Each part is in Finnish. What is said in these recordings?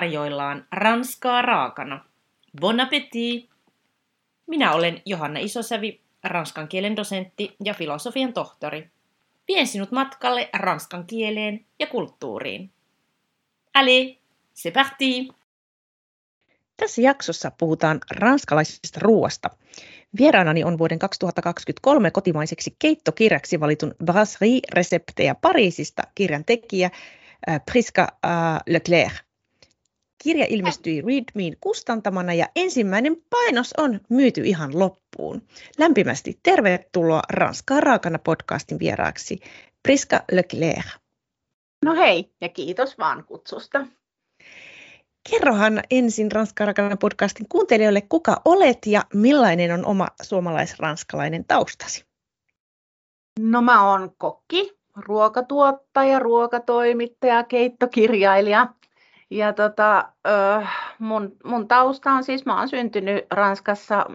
tarjoillaan ranskaa raakana. Bon appétit! Minä olen Johanna Isosävi, ranskan kielen dosentti ja filosofian tohtori. Vien sinut matkalle ranskan kieleen ja kulttuuriin. Allez, c'est parti! Tässä jaksossa puhutaan ranskalaisesta ruoasta. Vieraanani on vuoden 2023 kotimaiseksi keittokirjaksi valitun Brasserie-reseptejä Pariisista kirjan tekijä äh, Priska äh, Leclerc. Kirja ilmestyi Readmein kustantamana ja ensimmäinen painos on myyty ihan loppuun. Lämpimästi tervetuloa Ranskaa raakana podcastin vieraaksi Priska Leclerc. No hei ja kiitos vaan kutsusta. Kerrohan ensin Ranskaa raakana podcastin kuuntelijoille, kuka olet ja millainen on oma suomalais-ranskalainen taustasi? No mä oon kokki, ruokatuottaja, ruokatoimittaja, keittokirjailija – ja tota, mun, mun tausta on siis, mä oon syntynyt Ranskassa,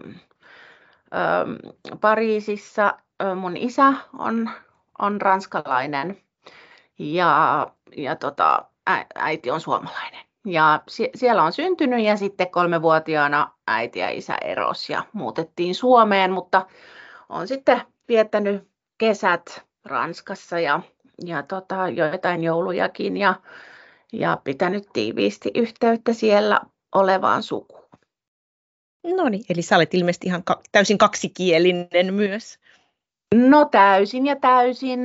Pariisissa. Mun isä on, on ranskalainen ja, ja tota, äiti on suomalainen. Ja siellä on syntynyt ja sitten kolmevuotiaana äiti ja isä eros ja muutettiin Suomeen, mutta on sitten viettänyt kesät Ranskassa ja, ja tota, joitain joulujakin ja ja pitänyt tiiviisti yhteyttä siellä olevaan sukuun. No niin, eli sä olet ilmeisesti ihan ka- täysin kaksikielinen myös. No täysin ja täysin.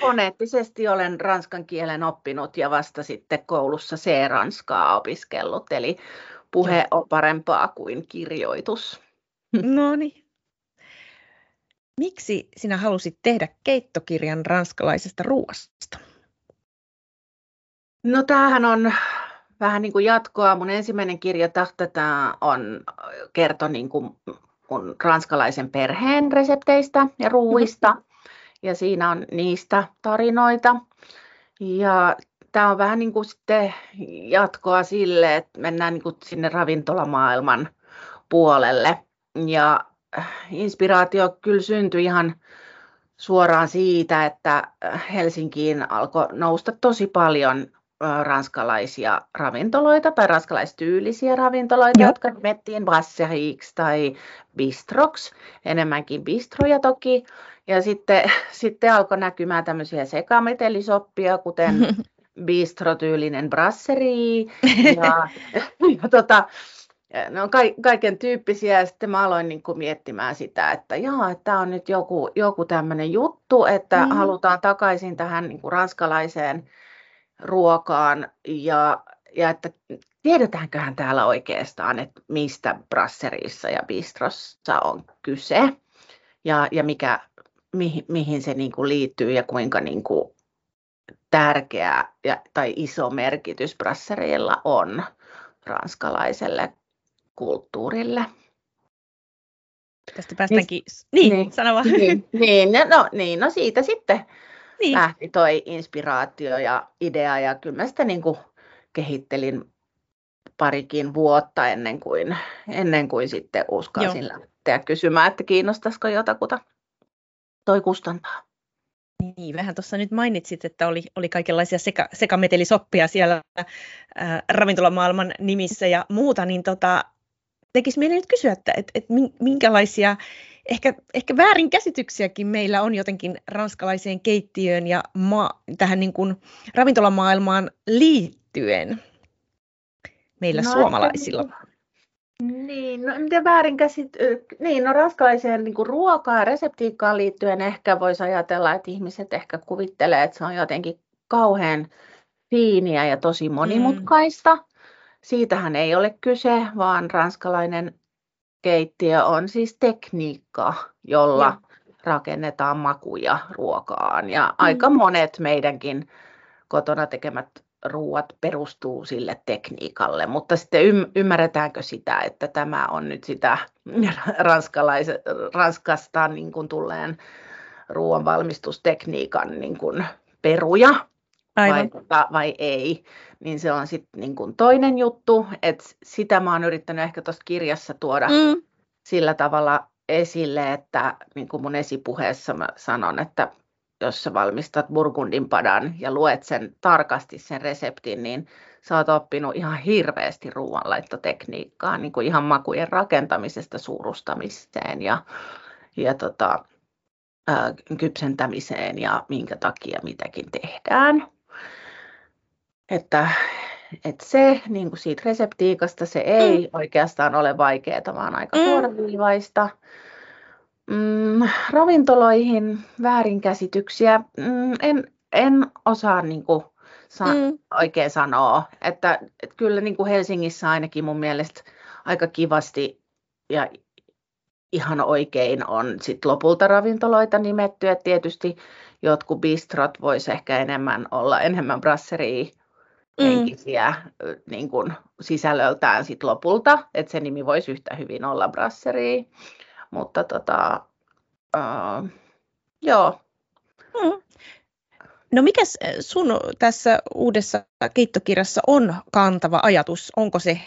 Foneettisesti olen ranskan kielen oppinut ja vasta sitten koulussa C-ranskaa opiskellut, eli puhe on parempaa kuin kirjoitus. No niin. Miksi sinä halusit tehdä keittokirjan ranskalaisesta ruoasta? No tämähän on vähän niin kuin jatkoa. Mun ensimmäinen kirja Tahtataan on kerto niin kuin mun ranskalaisen perheen resepteistä ja ruuista. Mm-hmm. Ja siinä on niistä tarinoita. Ja tämä on vähän niin kuin sitten jatkoa sille, että mennään niin kuin sinne ravintolamaailman puolelle. Ja inspiraatio kyllä syntyi ihan suoraan siitä, että Helsinkiin alkoi nousta tosi paljon ranskalaisia ravintoloita tai ranskalaistyylisiä ravintoloita, Joo. jotka nimettiin brasseriksi tai bistroks, enemmänkin bistroja toki. Ja sitten, sitten alkoi näkymään tämmöisiä sekametelisoppia, kuten bistrotyylinen brasseri ja, ja tota, ne on ka- kaiken tyyppisiä ja sitten mä aloin niin kuin miettimään sitä, että jaa, että tämä on nyt joku, joku tämmöinen juttu, että mm. halutaan takaisin tähän niin kuin ranskalaiseen ruokaan ja, ja että tiedetäänköhän täällä oikeastaan, että mistä brasserissa ja bistrossa on kyse ja, ja mikä, mi, mihin se niin kuin liittyy ja kuinka niin kuin tärkeä ja, tai iso merkitys brassereilla on ranskalaiselle kulttuurille. Tästä päästäänkin, niin, niin, sano vaan. Niin, niin, no, niin, no siitä sitten niin. lähti toi inspiraatio ja idea ja kyllä mä sitä niin kuin kehittelin parikin vuotta ennen kuin, ennen kuin sitten uskalsin Joo. lähteä kysymään, että kiinnostaisiko jotakuta toi kustantaa. Niin, vähän tuossa nyt mainitsit, että oli, oli kaikenlaisia seka, sekametelisoppia siellä ää, ravintolamaailman nimissä ja muuta, niin tota, tekisi mieli nyt kysyä, että et, et minkälaisia ehkä, ehkä väärinkäsityksiäkin meillä on jotenkin ranskalaiseen keittiöön ja ma- tähän niin kuin ravintolamaailmaan liittyen meillä no, suomalaisilla. Niin, no miten väärinkäsit... Niin, no ranskalaiseen niin ruokaan ja reseptiikkaan liittyen ehkä voisi ajatella, että ihmiset ehkä kuvittelee, että se on jotenkin kauhean fiiniä ja tosi mm. monimutkaista. Mm. Siitähän ei ole kyse, vaan ranskalainen keittiö on siis tekniikka, jolla ja. rakennetaan makuja ruokaan. Ja mm. aika monet meidänkin kotona tekemät ruuat perustuu sille tekniikalle, mutta sitten ymmärretäänkö sitä, että tämä on nyt sitä Ranskasta niin kuin tulleen ruoanvalmistustekniikan niin kuin peruja vai, vai ei, niin se on sitten niin kuin toinen juttu, että sitä mä oon yrittänyt ehkä tuossa kirjassa tuoda mm. sillä tavalla esille, että niin kuin mun esipuheessa mä sanon, että jos sä valmistat burgundin padan ja luet sen tarkasti sen reseptin, niin sä oot oppinut ihan hirveästi ruoanlaittotekniikkaa, niin kuin ihan makujen rakentamisesta suurustamiseen ja, ja tota, ää, kypsentämiseen ja minkä takia mitäkin tehdään. Että, että se niin kuin siitä reseptiikasta se ei mm. oikeastaan ole vaikeaa, vaan aika mm. suoraviivaista. Mm, ravintoloihin väärinkäsityksiä. Mm, en, en osaa niin kuin, sa- mm. oikein sanoa. Että, että kyllä niin kuin Helsingissä ainakin mun mielestä aika kivasti ja ihan oikein on sit lopulta ravintoloita nimetty. Et tietysti jotkut bistrot voisi ehkä enemmän olla enemmän brasseria mm. Henkisiä mm. niin kuin sisällöltään sit lopulta, että se nimi voisi yhtä hyvin olla brasseria. Mutta tota, uh, joo. Mm. No mikä sun tässä uudessa keittokirjassa on kantava ajatus? Onko se,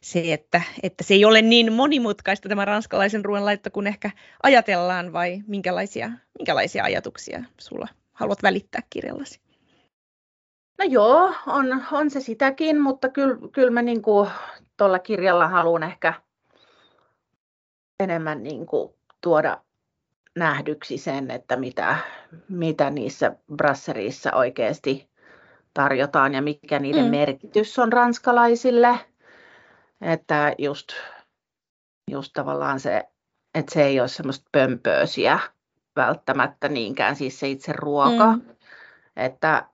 se että, että se ei ole niin monimutkaista tämä ranskalaisen ruoanlaitto kuin ehkä ajatellaan vai minkälaisia, minkälaisia ajatuksia sulla haluat välittää kirjallasi? No joo, on, on se sitäkin, mutta kyllä, kyllä mä niin tuolla kirjalla haluan ehkä enemmän niin kuin tuoda nähdyksi sen, että mitä, mitä niissä brasserissa oikeasti tarjotaan ja mikä niiden mm. merkitys on ranskalaisille. Että just, just tavallaan se, että se ei ole semmoista pömpöösiä välttämättä niinkään, siis se itse ruoka. Mm. Että,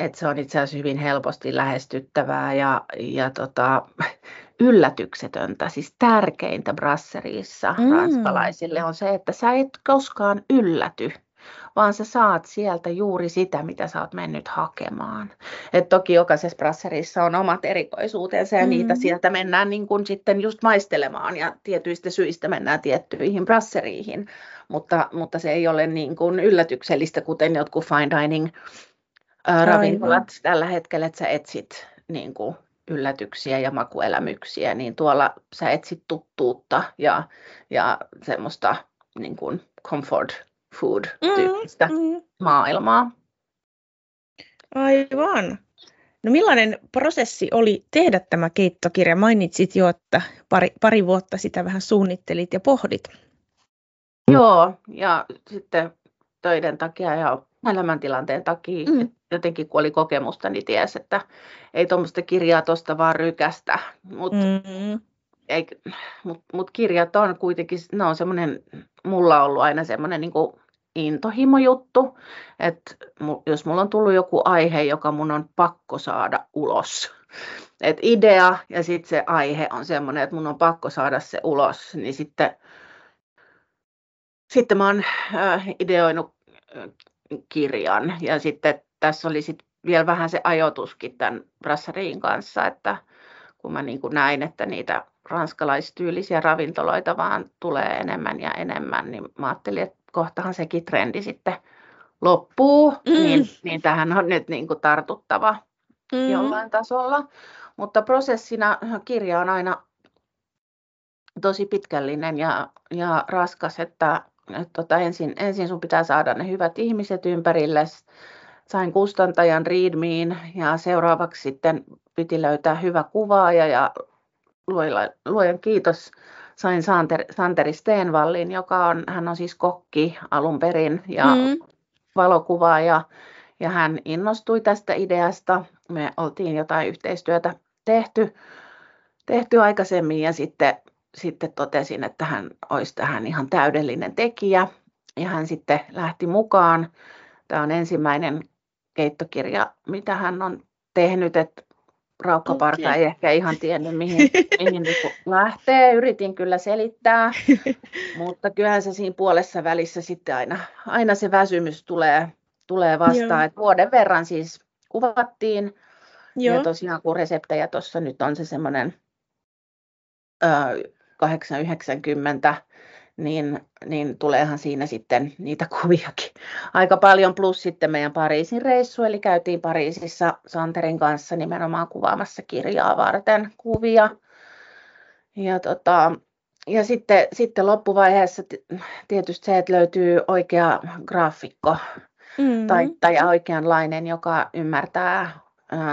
että se on itse asiassa hyvin helposti lähestyttävää ja, ja tota, yllätyksetöntä, siis tärkeintä brasserissa mm. ranskalaisille on se, että sä et koskaan ylläty, vaan sä saat sieltä juuri sitä, mitä sä oot mennyt hakemaan. Et toki jokaisessa brasserissa on omat erikoisuutensa ja mm. niitä sieltä mennään niin kun sitten just maistelemaan ja tietyistä syistä mennään tiettyihin brasseriihin, mutta, mutta se ei ole niin kuin yllätyksellistä, kuten jotkut fine dining ravintolat tällä hetkellä, että sä etsit niin kuin yllätyksiä ja makuelämyksiä, niin tuolla sä etsit tuttuutta ja, ja semmoista niin kuin comfort food-tyyppistä mm, mm. maailmaa. Aivan. No millainen prosessi oli tehdä tämä keittokirja? Mainitsit jo, että pari, pari vuotta sitä vähän suunnittelit ja pohdit. Joo, ja sitten töiden takia ja elämäntilanteen takia, mm. Jotenkin kun oli kokemusta, niin ties, että ei tuommoista kirjaa tuosta vaan rykästä, mutta mm. mut, mut kirjat on kuitenkin, ne on semmoinen, mulla on ollut aina semmoinen niin intohimojuttu, että jos mulla on tullut joku aihe, joka mun on pakko saada ulos, että idea ja sitten se aihe on semmoinen, että mun on pakko saada se ulos, niin sitten, sitten mä oon äh, ideoinut äh, kirjan. Ja sitten tässä oli sit vielä vähän se ajoituskin tämän Brassariin kanssa, että kun mä niin kuin näin, että niitä ranskalaistyylisiä ravintoloita vaan tulee enemmän ja enemmän, niin mä ajattelin, että kohtahan sekin trendi sitten loppuu, mm. niin, niin tähän on nyt niin kuin tartuttava mm. jollain tasolla. Mutta prosessina kirja on aina tosi pitkällinen ja, ja raskas, että että tota, ensin, ensin sun pitää saada ne hyvät ihmiset ympärille. Sain kustantajan Readmeen ja seuraavaksi sitten piti löytää hyvä kuvaaja ja luojan kiitos sain Santer, Santeri Steenvallin, joka on, hän on siis kokki alun perin ja mm. valokuvaaja. Ja hän innostui tästä ideasta. Me oltiin jotain yhteistyötä tehty, tehty aikaisemmin ja sitten sitten totesin, että hän olisi tähän ihan täydellinen tekijä. Ja hän sitten lähti mukaan. Tämä on ensimmäinen keittokirja, mitä hän on tehnyt, että Raukkaparta okay. ei ehkä ihan tiennyt, mihin, mihin niin lähtee. Yritin kyllä selittää, mutta kyllähän se siinä puolessa välissä sitten aina, aina se väsymys tulee, tulee vastaan. Et vuoden verran siis kuvattiin. Joo. Ja tosiaan kun reseptejä tuossa nyt on se semmoinen 890, niin, niin tuleehan siinä sitten niitä kuviakin aika paljon. Plus sitten meidän Pariisin reissu, eli käytiin Pariisissa Santerin kanssa nimenomaan kuvaamassa kirjaa varten kuvia. Ja, tota, ja sitten, sitten loppuvaiheessa tietysti se, että löytyy oikea graafikko, mm. taittaja oikeanlainen, joka ymmärtää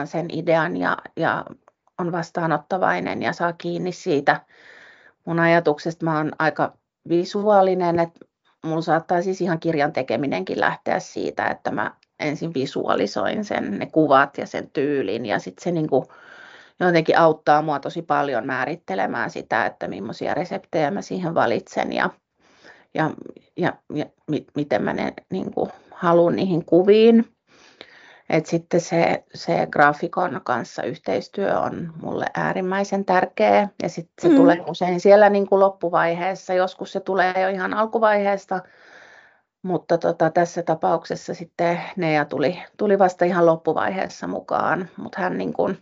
sen idean ja, ja on vastaanottavainen ja saa kiinni siitä mun ajatuksesta. Mä oon aika visuaalinen, että mulla saattaa siis ihan kirjan tekeminenkin lähteä siitä, että mä ensin visualisoin sen, ne kuvat ja sen tyylin ja sitten se niin kuin jotenkin auttaa mua tosi paljon määrittelemään sitä, että millaisia reseptejä mä siihen valitsen ja, ja, ja, ja mi, miten mä ne niin kuin, haluan niihin kuviin. Et sitten se, se graafikon kanssa yhteistyö on mulle äärimmäisen tärkeä. Ja sitten se mm. tulee usein siellä niin kuin loppuvaiheessa, joskus se tulee jo ihan alkuvaiheesta, mutta tota, tässä tapauksessa sitten Nea tuli, tuli vasta ihan loppuvaiheessa mukaan, mutta hän, niin kuin,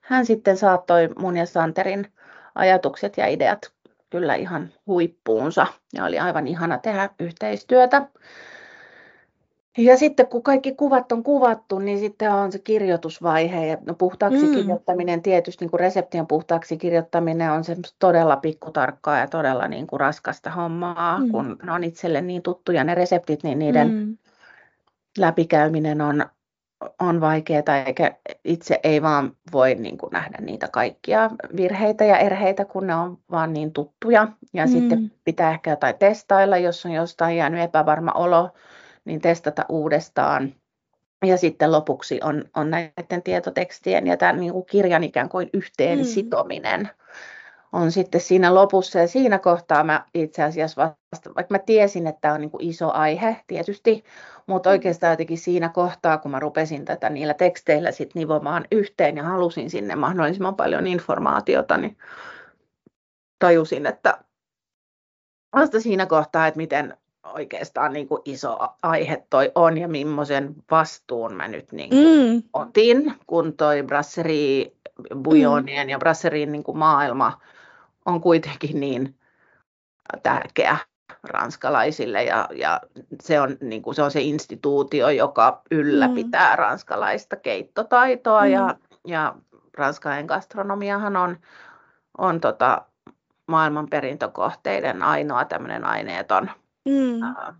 hän sitten saattoi mun ja Santerin ajatukset ja ideat kyllä ihan huippuunsa. Ja oli aivan ihana tehdä yhteistyötä. Ja sitten kun kaikki kuvat on kuvattu, niin sitten on se kirjoitusvaihe. Ja no puhtaaksi mm. kirjoittaminen, tietysti niin kuin reseptien puhtaaksi kirjoittaminen on se todella pikkutarkkaa ja todella niin kuin raskasta hommaa, mm. kun ne on itselle niin tuttuja ne reseptit, niin niiden mm. läpikäyminen on, on vaikeaa, eikä itse ei vaan voi niin kuin nähdä niitä kaikkia virheitä ja erheitä, kun ne on vaan niin tuttuja. Ja mm. sitten pitää ehkä jotain testailla, jos on jostain jäänyt epävarma olo niin testata uudestaan. Ja sitten lopuksi on, on näiden tietotekstien ja tämän niin kuin kirjan ikään kuin yhteen mm. sitominen on sitten siinä lopussa. Ja siinä kohtaa mä itse asiassa vasta, vaikka mä tiesin, että tämä on niin kuin iso aihe tietysti, mutta mm. oikeastaan jotenkin siinä kohtaa, kun mä rupesin tätä niillä teksteillä sit nivomaan yhteen ja halusin sinne mahdollisimman paljon informaatiota, niin tajusin, että vasta siinä kohtaa, että miten oikeastaan niin kuin iso aihe toi on ja millaisen vastuun mä nyt niin kuin mm. otin, kun toi brasserie bujonien mm. ja brasserin niin kuin maailma on kuitenkin niin tärkeä ranskalaisille ja, ja se, on, niin kuin, se on se instituutio, joka ylläpitää mm. ranskalaista keittotaitoa mm. ja, ja ranskalainen gastronomiahan on, on tota, maailman perintökohteiden ainoa tämmöinen aineeton mm. ää,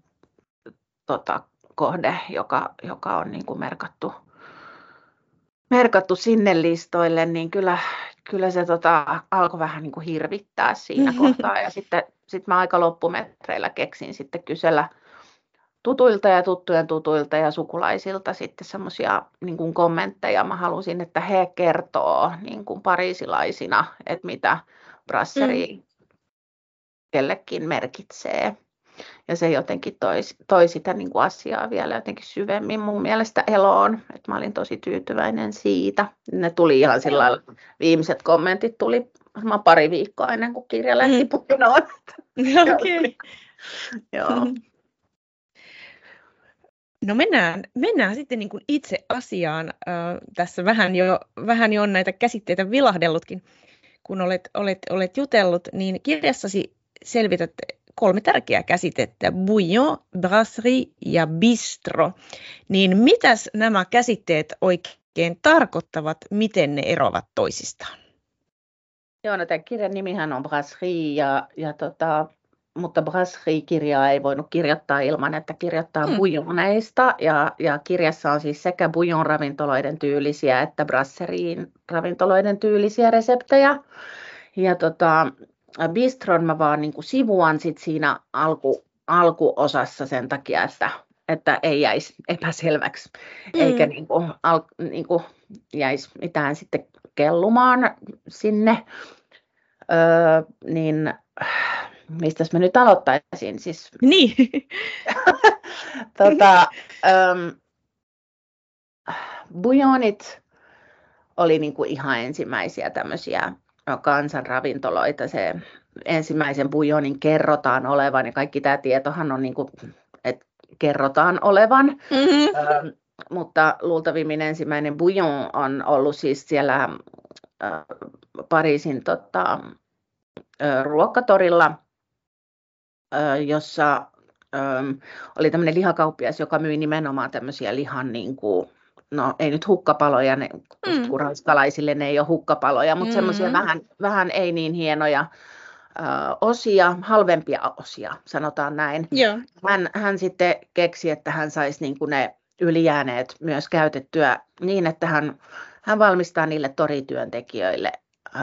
tota, kohde, joka, joka on niin kuin merkattu, merkattu sinne listoille, niin kyllä, kyllä se tota, alkoi vähän niin kuin hirvittää siinä kohtaa. Ja sitten sit mä aika loppumetreillä keksin sitten kysellä tutuilta ja tuttujen tutuilta ja sukulaisilta sitten semmoisia niin kommentteja. Mä halusin, että he kertoo niin kuin pariisilaisina, että mitä brasseri mm. kellekin merkitsee. Ja se jotenkin toi, toi sitä niin kuin asiaa vielä jotenkin syvemmin mun mielestä eloon. Et mä olin tosi tyytyväinen siitä. Ne tuli ihan sillä lailla, viimeiset kommentit tuli varmaan pari viikkoa ennen kuin kirja lähti puinoon. Okei. Joo. No mennään, mennään sitten niin kuin itse asiaan. Äh, tässä vähän jo, vähän jo on näitä käsitteitä vilahdellutkin, kun olet, olet, olet jutellut, niin kirjassasi selvität kolme tärkeää käsitettä, bouillon, brasserie ja bistro. Niin mitäs nämä käsitteet oikein tarkoittavat, miten ne eroavat toisistaan? Joo, no tämän kirjan nimihän on brasserie, ja, ja tota, mutta brasserie-kirjaa ei voinut kirjoittaa ilman, että kirjoittaa hmm. bouilloneista. Ja, ja kirjassa on siis sekä bouillon-ravintoloiden tyylisiä että brasserien ravintoloiden tyylisiä reseptejä. Ja tota, bistron mä vaan niin kuin sivuan sit siinä alku, alkuosassa sen takia, että, että ei jäisi epäselväksi, mm. eikä niin kuin, al, niin kuin jäisi mitään sitten kellumaan sinne. Öö, niin mistä mä nyt aloittaisin? Siis, niin. tota, ähm, bujonit oli niin kuin ihan ensimmäisiä tämmöisiä kansanravintoloita. Se ensimmäisen bujonin kerrotaan olevan, ja kaikki tämä tietohan on niin kuin, että kerrotaan olevan. Mm-hmm. Ö, mutta luultavimmin ensimmäinen bujon on ollut siis siellä ö, Pariisin tota, ö, ruokatorilla, ö, jossa ö, oli tämmöinen lihakauppias, joka myi nimenomaan tämmöisiä lihan niin kuin, no ei nyt hukkapaloja, ne, mm. kun ranskalaisille ne ei ole hukkapaloja, mutta mm. semmoisia vähän, vähän ei niin hienoja ö, osia, halvempia osia, sanotaan näin. Joo. Hän, hän sitten keksi, että hän saisi niin kuin ne ylijääneet myös käytettyä niin, että hän, hän valmistaa niille torityöntekijöille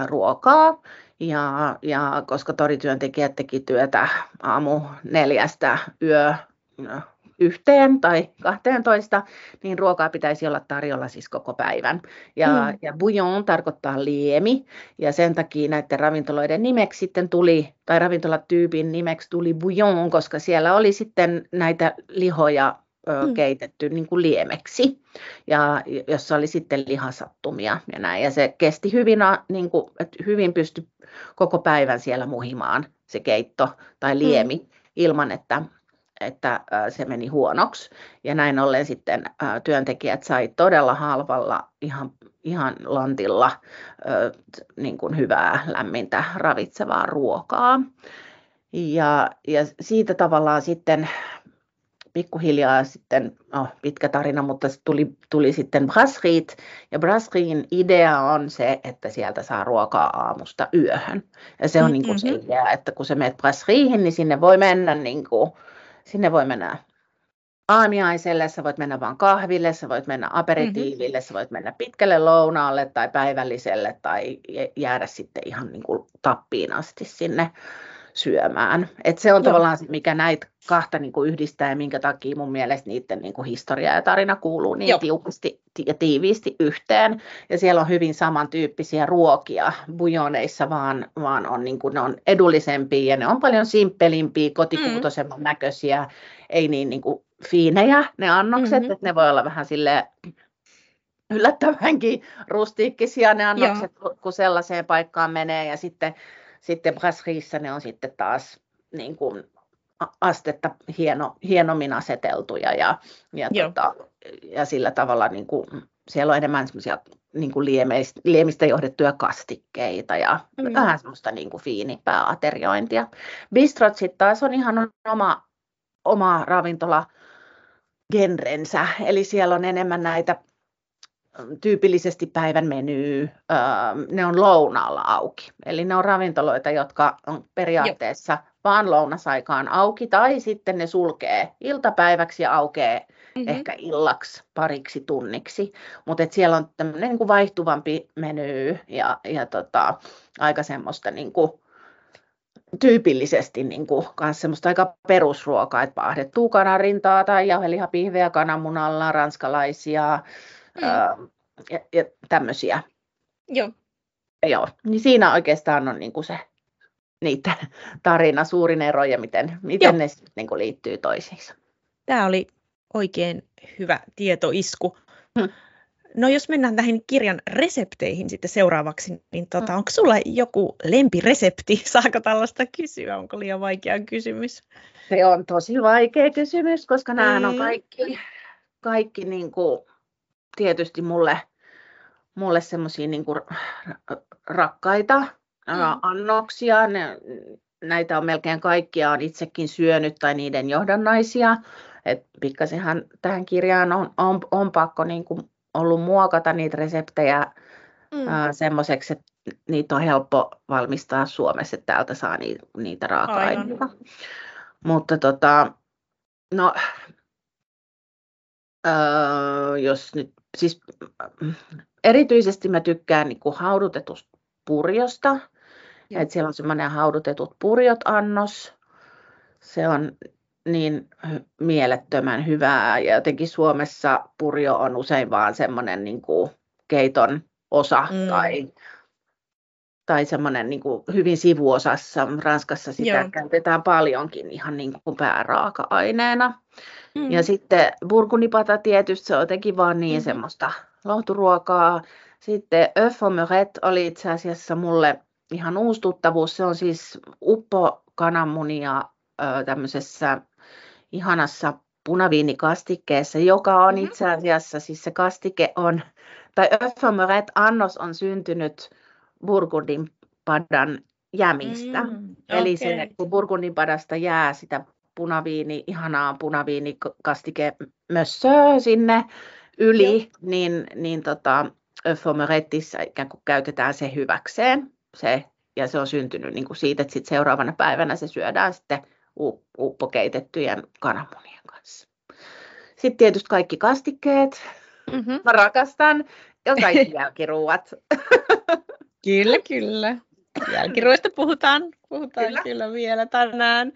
ruokaa. Ja, ja koska torityöntekijät teki työtä aamu neljästä yö yhteen tai 12, niin ruokaa pitäisi olla tarjolla siis koko päivän. Ja, mm. ja bouillon tarkoittaa liemi, ja sen takia näiden ravintoloiden nimeksi sitten tuli, tai ravintolatyypin nimeksi tuli bouillon, koska siellä oli sitten näitä lihoja ö, mm. keitetty niin kuin liemeksi, ja jossa oli sitten lihasattumia ja näin. Ja se kesti hyvin, niin kuin, että hyvin pystyi koko päivän siellä muhimaan se keitto tai mm. liemi, mm. ilman että että se meni huonoksi. Ja näin ollen sitten työntekijät sai todella halvalla, ihan, ihan lantilla niin kuin hyvää, lämmintä, ravitsevaa ruokaa. Ja, ja siitä tavallaan sitten pikkuhiljaa sitten, no pitkä tarina, mutta tuli, tuli sitten brasserit. Ja brasserien idea on se, että sieltä saa ruokaa aamusta yöhön. Ja se on mm-hmm. niin kuin se idea, että kun se menet brasseriihin, niin sinne voi mennä niin kuin, Sinne voi mennä aamiaiselle, sä voit mennä vaan kahville, sä voit mennä aperitiiville, mm-hmm. sä voit mennä pitkälle lounaalle tai päivälliselle tai jäädä sitten ihan niin kuin tappiin asti sinne syömään. Et se on Joo. tavallaan se, mikä näitä kahta niin kuin yhdistää ja minkä takia mun mielestä niiden niin kuin historia ja tarina kuuluu niin Joo. tiukasti ja tiiviisti yhteen. Ja siellä on hyvin samantyyppisiä ruokia bujoneissa, vaan, vaan on, niin kuin, ne on edullisempia ja ne on paljon simppelimpiä, kotikuutoisemman mm. näköisiä, ei niin, niin kuin fiinejä ne annokset, mm-hmm. että ne voi olla vähän sille yllättävänkin rustiikkisia ne annokset, Joo. kun sellaiseen paikkaan menee ja sitten sitten brasserissa ne on sitten taas niin kuin astetta hieno, hienommin aseteltuja ja, ja, tota, ja sillä tavalla niin kuin, siellä on enemmän semmoisia niin kuin liemeistä, liemistä johdettuja kastikkeita ja mm. vähän semmoista niin kuin fiinipää ateriointia. Bistrot sitten taas on ihan oma, oma ravintola genrensä, eli siellä on enemmän näitä tyypillisesti päivän meny, ne on lounaalla auki. Eli ne on ravintoloita, jotka on periaatteessa Jop. vaan lounasaikaan auki, tai sitten ne sulkee iltapäiväksi ja aukeaa mm-hmm. ehkä illaksi pariksi tunniksi. Mutta siellä on tämmöinen niin vaihtuvampi meny ja, ja tota, aika semmoista niin kuin, tyypillisesti niin kuin, kans semmoista aika perusruokaa, että paahdettua kanarintaa tai jauhelihapihveä kananmunalla, ranskalaisia, mm. ja, ja tämmöisiä. Joo. Joo, niin siinä oikeastaan on niin kuin se niitä tarina, suurin ero ja miten, miten ne niin kuin liittyy toisiinsa. Tämä oli oikein hyvä tietoisku. Hmm. No jos mennään näihin kirjan resepteihin sitten seuraavaksi, niin tota, hmm. onko sulla joku lempiresepti? Saako tällaista kysyä? Onko liian vaikea kysymys? Se on tosi vaikea kysymys, koska nämä on kaikki, kaikki niin kuin tietysti mulle, mulle semmoisia niin rakkaita mm. annoksia. Ne, näitä on melkein kaikkia on itsekin syönyt tai niiden johdannaisia. Et pikkasenhan tähän kirjaan on, on, on pakko niin kuin ollut muokata niitä reseptejä mm. semmoiseksi, että niitä on helppo valmistaa Suomessa, että täältä saa niitä, niitä raaka-aineita. Mutta tota, no, öö, jos nyt siis erityisesti mä tykkään niin kuin haudutetusta purjosta. Että siellä on semmoinen haudutetut purjot annos. Se on niin mielettömän hyvää. Ja jotenkin Suomessa purjo on usein vaan semmoinen niin kuin keiton osa mm. tai, tai semmoinen niin kuin hyvin sivuosassa. Ranskassa sitä Joo. käytetään paljonkin ihan niin kuin pääraaka-aineena. Mm. Ja sitten burgundipata tietysti, se on jotenkin vaan niin mm. semmoista lohturuokaa. Sitten œuf oli itse asiassa mulle ihan uusi tuttavuus. Se on siis uppo kananmunia tämmöisessä ihanassa punaviinikastikkeessa, joka on mm-hmm. itse asiassa, siis se kastike on, tai œuf annos on syntynyt Burgundin padan jämistä. Mm, okay. Eli sinne, kun Burgundin padasta jää sitä punaviini, ihanaa punaviinikastike mössöä sinne yli, Joo. niin, niin tota, Fomeretissa ikään kuin käytetään se hyväkseen. Se, ja se on syntynyt niin kuin siitä, että sit seuraavana päivänä se syödään sitten uppokeitettyjen kananmunien kanssa. Sitten tietysti kaikki kastikkeet. Mm-hmm. Mä rakastan. Ja kaikki jälkiruuat. Kyllä, kyllä. Jälkiruoista puhutaan, puhutaan kyllä. Kyllä. vielä tänään.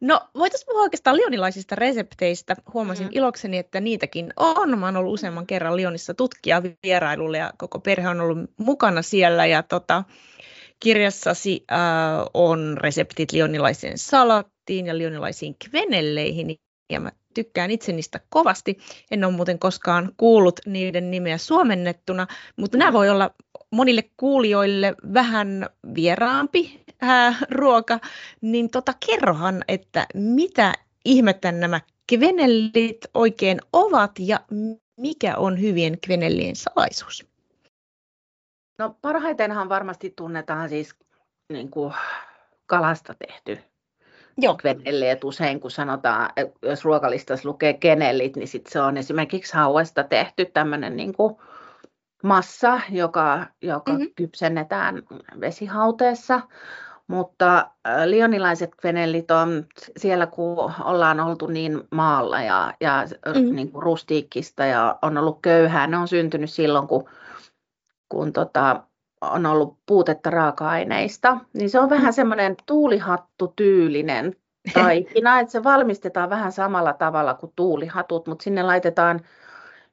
No, voitaisiin puhua oikeastaan lionilaisista resepteistä. Huomasin Mm. ilokseni, että niitäkin on. Mä oon ollut useamman kerran Lionissa tutkija vierailulle ja koko perhe on ollut mukana siellä. Ja tota, kirjassasi äh, on reseptit lionilaiseen salattiin ja lionilaisiin kvenelleihin. Ja mä tykkään itse niistä kovasti. En ole muuten koskaan kuullut niiden nimeä suomennettuna, mutta nämä voi olla monille kuulijoille vähän vieraampi ää, ruoka, niin tota, kerrohan, että mitä ihmettä nämä kvenellit oikein ovat ja mikä on hyvien kvenellien salaisuus? No parhaitenhan varmasti tunnetaan siis niin kuin kalasta tehty Joo. kvenelleet usein, kun sanotaan, jos ruokalistassa lukee kenellit, niin sit se on esimerkiksi hauesta tehty tämmöinen niin kuin massa, joka, joka Mhm. mm-hmm. kypsennetään vesihauteessa. Mutta äh, lionilaiset kvenellit on siellä, kun ollaan oltu niin maalla ja, ja Mhm. mm. niin kuin rustiikkista ja on ollut köyhää. Ne on syntynyt silloin, kun, kun tota, on ollut puutetta raaka-aineista. Niin se on vähän semmoinen tuulihattu-tyylinen taikina, että se valmistetaan vähän samalla tavalla kuin tuulihatut, mutta sinne laitetaan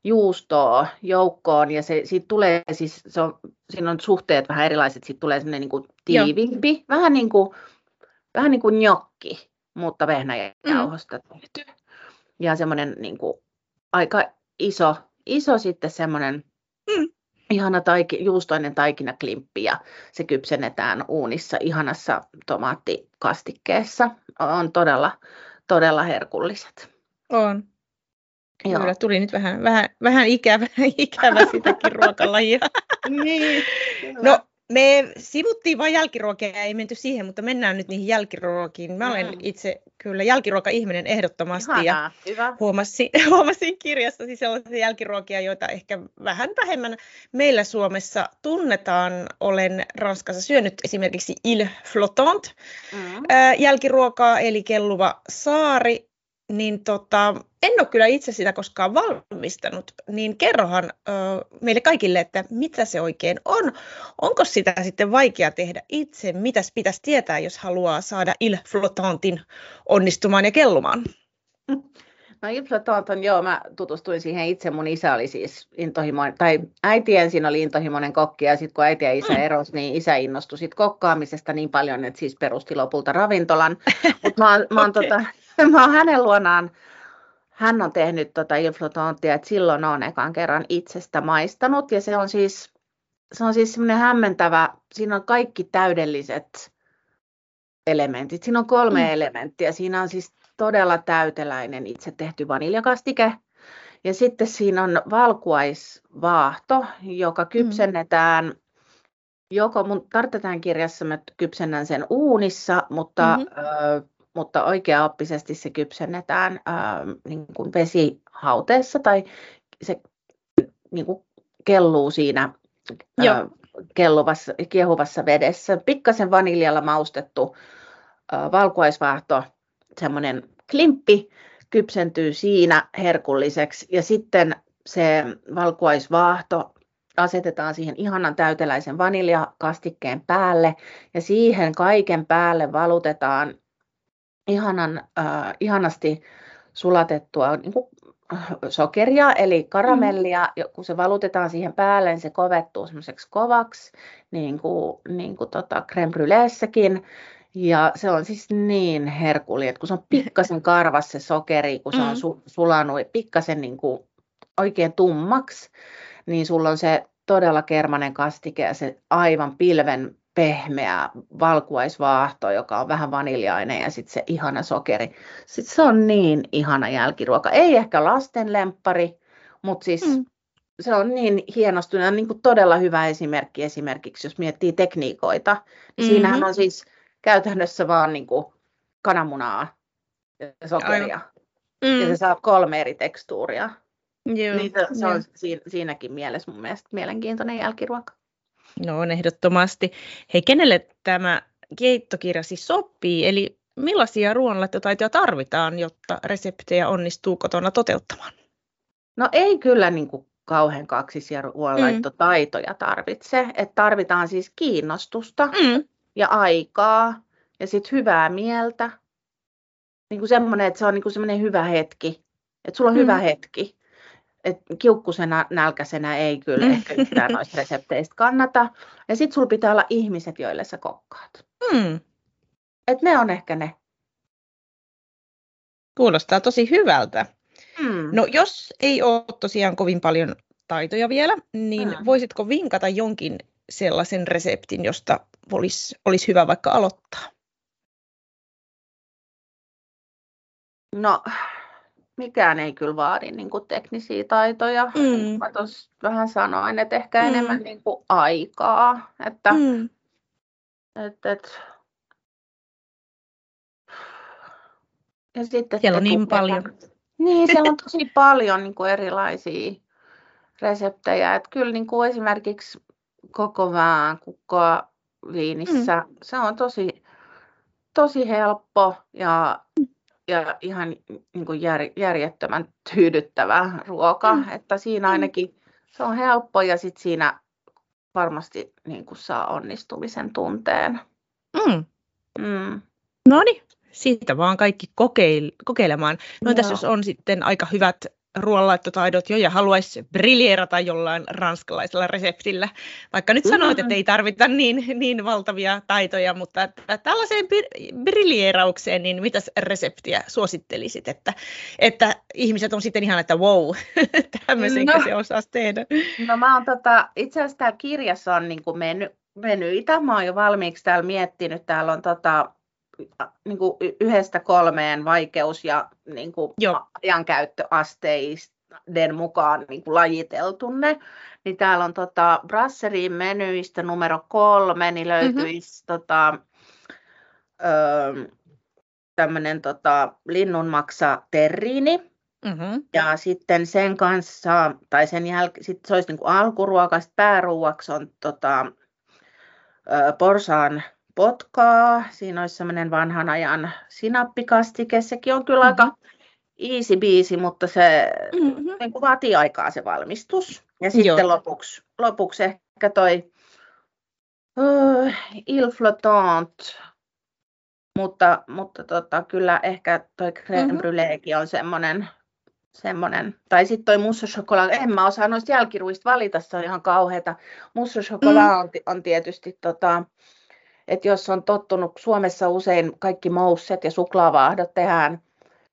juustoa joukkoon ja se, siitä tulee siis, se on, siinä on suhteet vähän erilaiset, siitä tulee semmoinen niin kuin Joo. vähän niin kuin, vähän niin kuin njokki, mutta vehnäjauhosta tehty. Ja semmoinen niin kuin, aika iso, iso sitten semmoinen Mm. Ihana taiki, juustoinen taikinaklimppi ja se kypsennetään uunissa ihanassa tomaattikastikkeessa. On todella, todella herkulliset. On. Joo. Kyllä, tuli nyt vähän, vähän, vähän ikävä, ikävä sitäkin ruokalajia. Niin, No, me sivuttiin vain jälkiruokia ja ei menty siihen, mutta mennään nyt niihin jälkiruokiin. Mä olen Mm. itse kyllä jälkiruoka-ihminen ehdottomasti ja Ihanaa, hyvä. huomasin, huomasin kirjassasi sellaisia jälkiruokia, joita ehkä vähän vähemmän meillä Suomessa tunnetaan. Olen Ranskassa syönyt esimerkiksi Il Flottant Mm. jälkiruokaa, eli kelluva saari, niin tota, en ole kyllä itse sitä koskaan valmistanut, niin kerrohan ö, meille kaikille, että mitä se oikein on. Onko sitä sitten vaikea tehdä itse? Mitäs pitäisi tietää, jos haluaa saada Il Flottantin onnistumaan ja kellumaan? No Inflatonton, joo, mä tutustuin siihen itse. Mun isä oli siis intohimoinen, tai äiti ensin oli intohimoinen kokki, ja sitten kun äiti ja isä Mm. erosi, niin isä innostui sit kokkaamisesta niin paljon, että siis perusti lopulta ravintolan. Mutta mä, oon- mä, oon Okei. tota, mä oon hänen luonaan, hän on tehnyt tota inflatonttia, että silloin on ekan kerran itsestä maistanut, ja se on siis, se on siis semmoinen hämmentävä, siinä on kaikki täydelliset elementit. Siinä on kolme Mm. elementtiä. Siinä on siis todella täyteläinen itse tehty vaniljakastike. Ja sitten siinä on valkuaisvaahto, joka kypsennetään joko mun tartetaan kirjassa, mä kypsennän sen uunissa, mutta, Mhm. ö, mutta oikeaoppisesti se kypsennetään ö, niin kuin vesihauteessa tai se niin kuin kelluu siinä Joo. ö, kelluvassa, kiehuvassa vedessä. Pikkasen vaniljalla maustettu ö, valkuaisvaahto, semmoinen klimppi, kypsentyy siinä herkulliseksi. Ja sitten se valkuaisvaahto asetetaan siihen ihanan täyteläisen vaniljakastikkeen päälle ja siihen kaiken päälle valutetaan ihanan, äh, ihanasti sulatettua niin kuin, sokeria eli karamellia. Ja kun se valutetaan siihen päälle, niin se kovettuu semmoiseksi kovaksi, niin kuin, niin kuin tota crème brûléessäkin. Ja se on siis niin herkullinen, että kun se on pikkasen karvas se sokeri, kun se on Mm. su- sulanut pikkasen niin kuin oikein tummaksi, niin sulla on se todella kermanen kastike ja se aivan pilven pehmeä valkuaisvaahto, joka on vähän vaniljainen ja sitten se ihana sokeri. Sitten se on niin ihana jälkiruoka. Ei ehkä lasten lemppari, mutta siis Mm. se on niin hienostunut ja niin kuin todella hyvä esimerkki esimerkiksi, jos miettii tekniikoita. Niin Siinähän Mhm. on siis käytännössä vaan niin kuin kananmunaa ja sokeria. Ja Mm. se saa kolme eri tekstuuria. Joo, Niin se, se on siinä, siinäkin mielessä mun mielestä mielenkiintoinen jälkiruoka. No on ehdottomasti. Hei, kenelle tämä keittokirja siis sopii? Eli millaisia ruoanlaittotaitoja tarvitaan, jotta reseptejä onnistuu kotona toteuttamaan? No ei kyllä niin kuin kauhean kaksisia ruoanlaittotaitoja tarvitse. Että tarvitaan siis kiinnostusta Mm. ja aikaa ja sitten hyvää mieltä. Niin kuin semmoinen, että se on niin kuin semmoinen hyvä hetki. Että sulla on Mm. hyvä hetki. Et kiukkusena, nälkäisenä ei kyllä Mm. ehkä yhtään noista resepteistä kannata. Ja sitten sulla pitää olla ihmiset, joille sä kokkaat. Mm. Et ne on ehkä ne. Kuulostaa tosi hyvältä. Mm. No jos ei ole tosiaan kovin paljon taitoja vielä, niin Mm. voisitko vinkata jonkin sellaisen reseptin, josta olisi, olisi hyvä vaikka aloittaa? No, mikään ei kyllä vaadi niin kuin teknisiä taitoja. Mm. Mä tuossa vähän sanoin, että ehkä Mm. enemmän niin kuin aikaa. Että, Mm. et, et. Ja sitten, Siellä on niin paljon. Niin, siellä on tosi paljon niin kuin erilaisia reseptejä. Että kyllä niin kuin esimerkiksi koko vähän kukkoa viinissä, Mm. se on tosi, tosi helppo ja, ja ihan niin kuin jär, järjettömän tyydyttävä ruoka. Mm. Että siinä Mm. ainakin se on helppo ja sitten siinä varmasti niin kuin saa onnistumisen tunteen. Mm. Mm. No niin, siitä vaan kaikki kokeil- kokeilemaan. No Joo. jos on sitten aika hyvät ruoanlaittotaidot jo ja haluaisi briljeerata jollain ranskalaisella reseptillä. Vaikka nyt sanoit, Mm. että ei tarvita niin, niin valtavia taitoja, mutta että tällaiseen briljeeraukseen, niin mitäs reseptiä suosittelisit, että, että ihmiset on sitten ihan, että wow, tämmöisenkö No. se osaisi tehdä. No mä oon tota, itse asiassa täällä kirjassa on niin menyitä. Mä oon jo valmiiksi täällä miettinyt. Täällä on tota, niin kuin yhdestä kolmeen vaikeus- ja niin kuin Joo. ajankäyttöasteiden mukaan niin kuin lajiteltu ne. Niin täällä on tota, Brasserin menyistä numero kolme, niin löytyisi mm-hmm. tota, öö, tämmöinen tota, linnunmaksa terriini. Mm-hmm. Ja sitten sen kanssa, tai sen jälkeen, sit se olisi niin kuin alkuruoka, sit pääruuaksi on tota, ö, porsaan potkaa. Siinä olisi semmoinen vanhan ajan sinappikastike. Sekin on kyllä Mhm. aika easy biisi, mutta se Mm-hmm. niin kuin vaatii aikaa se valmistus. Ja sitten Joo. lopuksi, lopuksi ehkä toi uh, Il Flottant. Mutta, mutta tota, kyllä ehkä toi crème Mhm. brûléekin on semmoinen, semmoinen. Tai sitten toi mousse au chocolat, en mä osaa noista jälkiruista valita, se on ihan kauheata. Mousse au chocolat on, ti- on tietysti, tota, että jos on tottunut, Suomessa usein kaikki mousset ja suklaavaahdot tehdään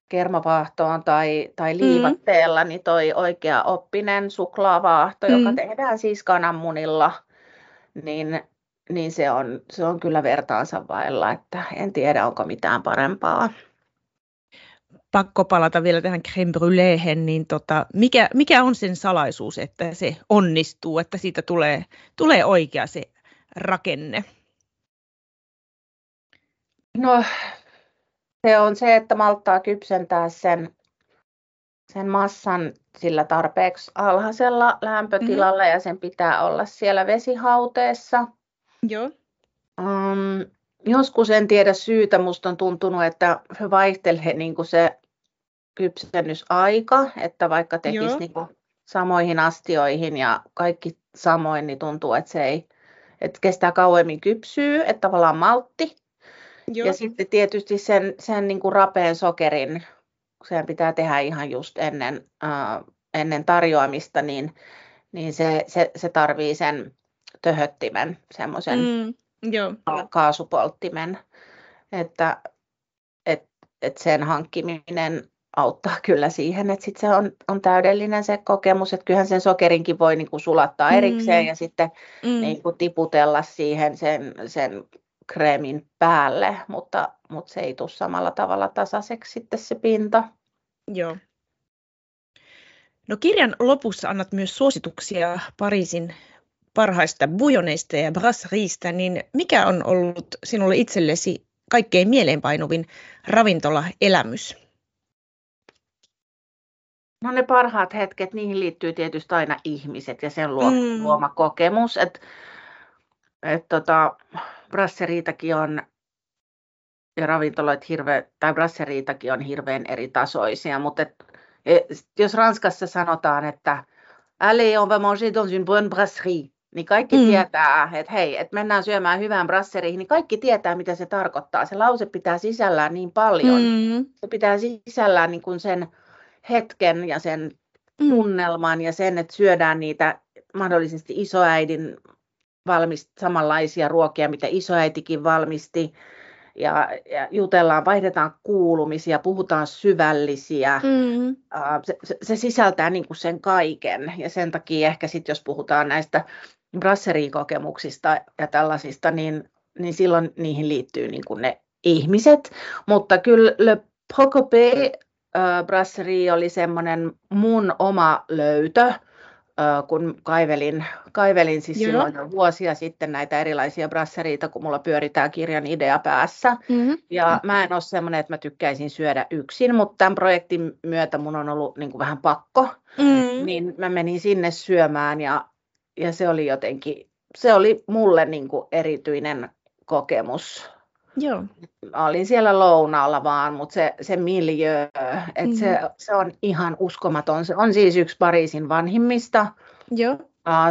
kermavaahtoon tai, tai Mm. liivatteella, niin toi oikea oppinen suklaavaahto, joka Mm. tehdään siis kananmunilla, niin, niin se, on, se on kyllä vertaansa vailla, että en tiedä, onko mitään parempaa. pakko palata vielä tähän crème brûléhen, niin tota, mikä, mikä on sen salaisuus, että se onnistuu, että siitä tulee, tulee oikea se rakenne? No, se on se, että malttaa kypsentää sen, sen massan sillä tarpeeksi alhaisella lämpötilalla mm-hmm. ja sen pitää olla siellä vesihauteessa. Joo. Um, joskus en tiedä syytä, musta on tuntunut, että vaihtelee niin kuin se kypsennysaika, että vaikka tekisi niin kuin samoihin astioihin ja kaikki samoin, niin tuntuu, että se ei, että kestää kauemmin kypsyy, että tavallaan maltti. Joo. Ja sitten tietysti sen, sen niin kuin rapeen sokerin, sen pitää tehdä ihan just ennen, äh, ennen tarjoamista, niin, niin se, se, se tarvii sen töhöttimen, semmoisen Mm, joo. kaasupolttimen, että et, et sen hankkiminen auttaa kyllä siihen, että sit se on, on täydellinen se kokemus, että kyllähän sen sokerinkin voi niin kuin sulattaa erikseen Mm. ja sitten Mm, niin kuin tiputella siihen sen, sen kreemin päälle, mutta, mutta se ei tule samalla tavalla tasaiseksi sitten se pinta. joo. No kirjan lopussa annat myös suosituksia Pariisin parhaista bujoneista ja brasserista, niin mikä on ollut sinulle itsellesi kaikkein mieleenpainuvin ravintolaelämys? No ne parhaat hetket, niihin liittyy tietysti aina ihmiset ja sen luo, Mm. luoma kokemus. Et, et tota, brasseriitakin on ja ravintoloit hirveän, tai brasseriitakin on hirveän eri tasoisia, mutta et jos Ranskassa sanotaan, että allez, on va manger dans une bonne brasserie, niin kaikki mm. tietää, että hei, että mennään syömään hyvään brasseriin, niin kaikki tietää, mitä se tarkoittaa. Se lause pitää sisällään niin paljon. Mm. Se pitää sisällään niin kuin sen hetken ja sen mm. tunnelman ja sen, että syödään niitä mahdollisesti isoäidin valmist, samanlaisia ruokia, mitä isoäitikin valmisti. Ja, ja jutellaan, vaihdetaan kuulumisia, puhutaan syvällisiä. Mm. Se, se, se sisältää niin kuin sen kaiken. Ja sen takia ehkä sitten, jos puhutaan näistä brasseriin kokemuksista ja tällaisista, niin, niin silloin niihin liittyy niin kuin ne ihmiset. Mutta kyllä Le Procopé äh, Brasserie oli semmoinen mun oma löytö, kun kaivelin, kaivelin siis Joo. silloin jo vuosia sitten näitä erilaisia brasseriita, kun mulla pyöri tämä kirjan idea päässä. Mm-hmm. Ja mä en ole semmoinen, että mä tykkäisin syödä yksin, mutta tämän projektin myötä mun on ollut niin kuin vähän pakko. Mm-hmm. Niin mä menin sinne syömään ja, ja se oli jotenkin, se oli mulle niin kuin erityinen kokemus. Joo. Mä olin siellä lounaalla vaan, mutta se, se miljö, että mm-hmm. se, se on ihan uskomaton. Se on siis yksi Pariisin vanhimmista. Joo.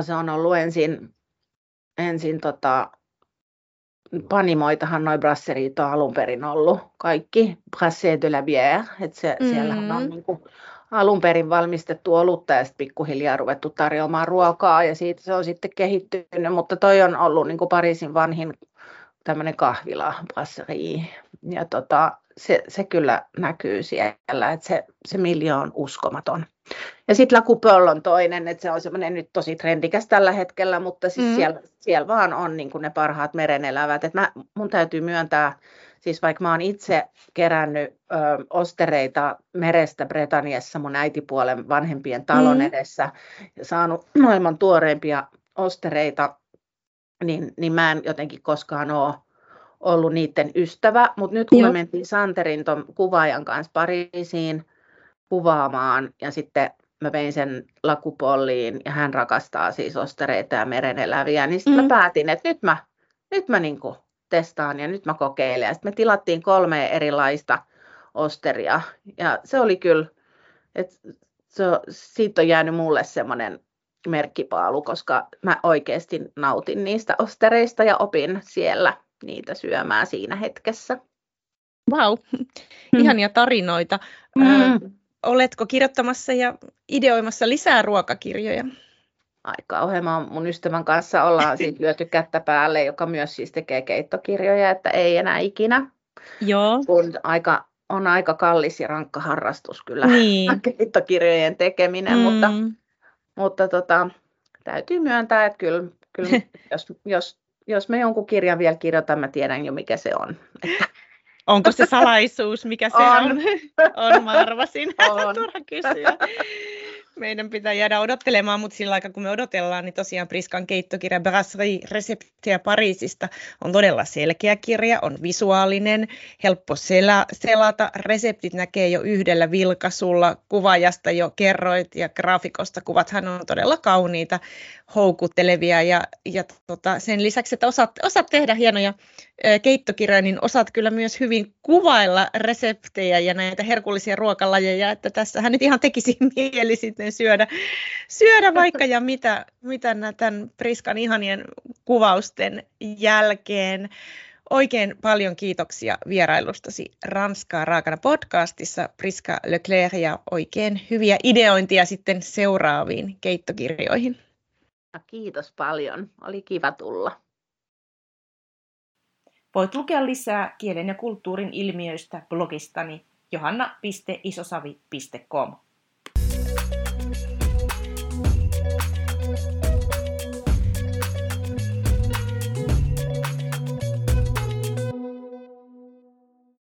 Se on ollut ensin, ensin tota, panimoitahan noin brasserit on alun perin ollut kaikki, Brasserie de la Bière, että se, mm-hmm. siellähän on niin kuin, alun perin valmistettu olutta ja sitten pikkuhiljaa ruvettu tarjoamaan ruokaa ja siitä se on sitten kehittynyt, mutta toi on ollut niin kuin Pariisin vanhin tämmöinen kahvila, brasserie. Ja tota, se, se kyllä näkyy siellä, että se, se miljo on uskomaton. Ja sitten La Coupole on toinen, että se on semmoinen nyt tosi trendikäs tällä hetkellä, mutta siis mm. siellä, siellä vaan on niin ne parhaat merenelävät. Et mä, mun täytyy myöntää, siis vaikka mä oon itse kerännyt ö, ostereita merestä Bretaniassa mun äitipuolen vanhempien talon mm. edessä ja saanut maailman tuoreimpia ostereita niin, niin mä en jotenkin koskaan ole ollut niiden ystävä, mutta nyt kun Joo. me mentiin Santerin ton kuvaajan kanssa Pariisiin kuvaamaan ja sitten mä vein sen lakupolliin ja hän rakastaa siis ostereita ja mereneläviä, niin sitten mm. mä päätin, että nyt mä, nyt mä niinku testaan ja nyt mä kokeilen. Sitten me tilattiin kolme erilaista osteria ja se oli kyllä, että se, siitä on jäänyt mulle semmoinen merkkipaalu, koska mä oikeasti nautin niistä ostereista ja opin siellä niitä syömään siinä hetkessä. Vau, wow. mm. ihania tarinoita. Mm. Ö, oletko kirjoittamassa ja ideoimassa lisää ruokakirjoja? Aika ohjelma mun ystävän kanssa ollaan siitä lyöty kättä päälle, joka myös siis tekee keittokirjoja, että ei enää ikinä. Joo. Kun aika, on aika kallis ja rankka harrastus kyllä niin. keittokirjojen tekeminen, mm. mutta mutta tota, täytyy myöntää, että kyllä, kyllä jos, jos, jos me jonkun kirjan vielä kirjoitan, mä tiedän jo mikä se on. Onko se salaisuus, mikä se on? On, on mä arvasin. On. Turha kysyä meidän pitää jäädä odottelemaan, mutta sillä aikaa kun me odotellaan, niin tosiaan Priskan keittokirja Brasserie Reseptiä Pariisista on todella selkeä kirja, on visuaalinen, helppo sel- selata, reseptit näkee jo yhdellä vilkasulla, kuvaajasta jo kerroit ja graafikosta kuvathan on todella kauniita, houkuttelevia ja, ja tota, sen lisäksi, että osaat, osaat tehdä hienoja keittokirjoja, niin osaat kyllä myös hyvin kuvailla reseptejä ja näitä herkullisia ruokalajeja, että tässähän nyt ihan tekisi mieli sitten syödä, syödä vaikka ja mitä, mitä tämän Priskan ihanien kuvausten jälkeen. Oikein paljon kiitoksia vierailustasi Ranskaa raakana podcastissa, Priska Leclerc, ja oikein hyviä ideointia sitten seuraaviin keittokirjoihin. Kiitos paljon, oli kiva tulla. Voit lukea lisää kielen ja kulttuurin ilmiöistä blogistani johanna.isosavi.com.